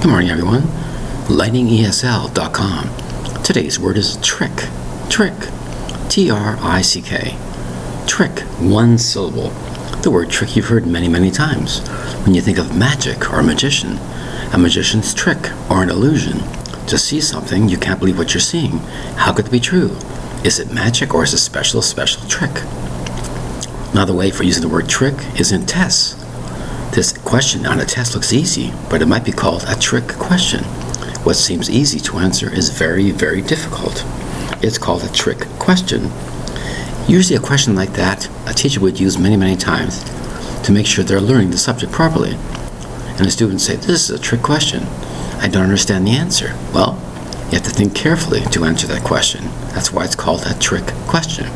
Good morning, everyone. LightningESL.com. Today's word is trick. Trick. T R I C K. Trick. One syllable. The word trick you've heard many, many times. When you think of magic or magician, a magician's trick or an illusion. To see something, you can't believe what you're seeing. How could it be true? Is it magic or is it special, special trick? Another way for using the word trick is in tests. This question on a test looks easy, but it might be called a trick question. What seems easy to answer is very, very difficult. It's called a trick question. Usually, a question like that a teacher would use many, many times to make sure they're learning the subject properly. And a student say, This is a trick question. I don't understand the answer. Well, you have to think carefully to answer that question. That's why it's called a trick question.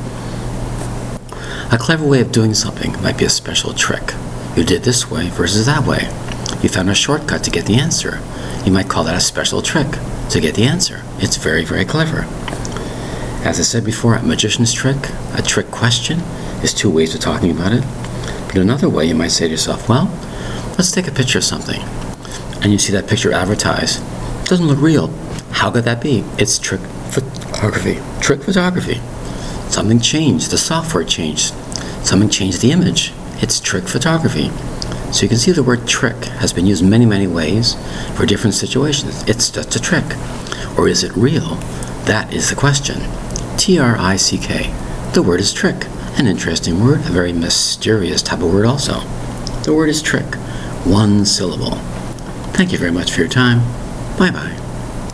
A clever way of doing something might be a special trick. You did this way versus that way. You found a shortcut to get the answer. You might call that a special trick to get the answer. It's very, very clever. As I said before, a magician's trick, a trick question, is two ways of talking about it. But another way, you might say to yourself, well, let's take a picture of something. And you see that picture advertised. It doesn't look real. How could that be? It's trick photography. Trick photography. Something changed. The software changed. Something changed the image. It's trick photography. So you can see the word trick has been used many, many ways for different situations. It's just a trick. Or is it real? That is the question. T R I C K. The word is trick. An interesting word, a very mysterious type of word also. The word is trick. One syllable. Thank you very much for your time. Bye bye.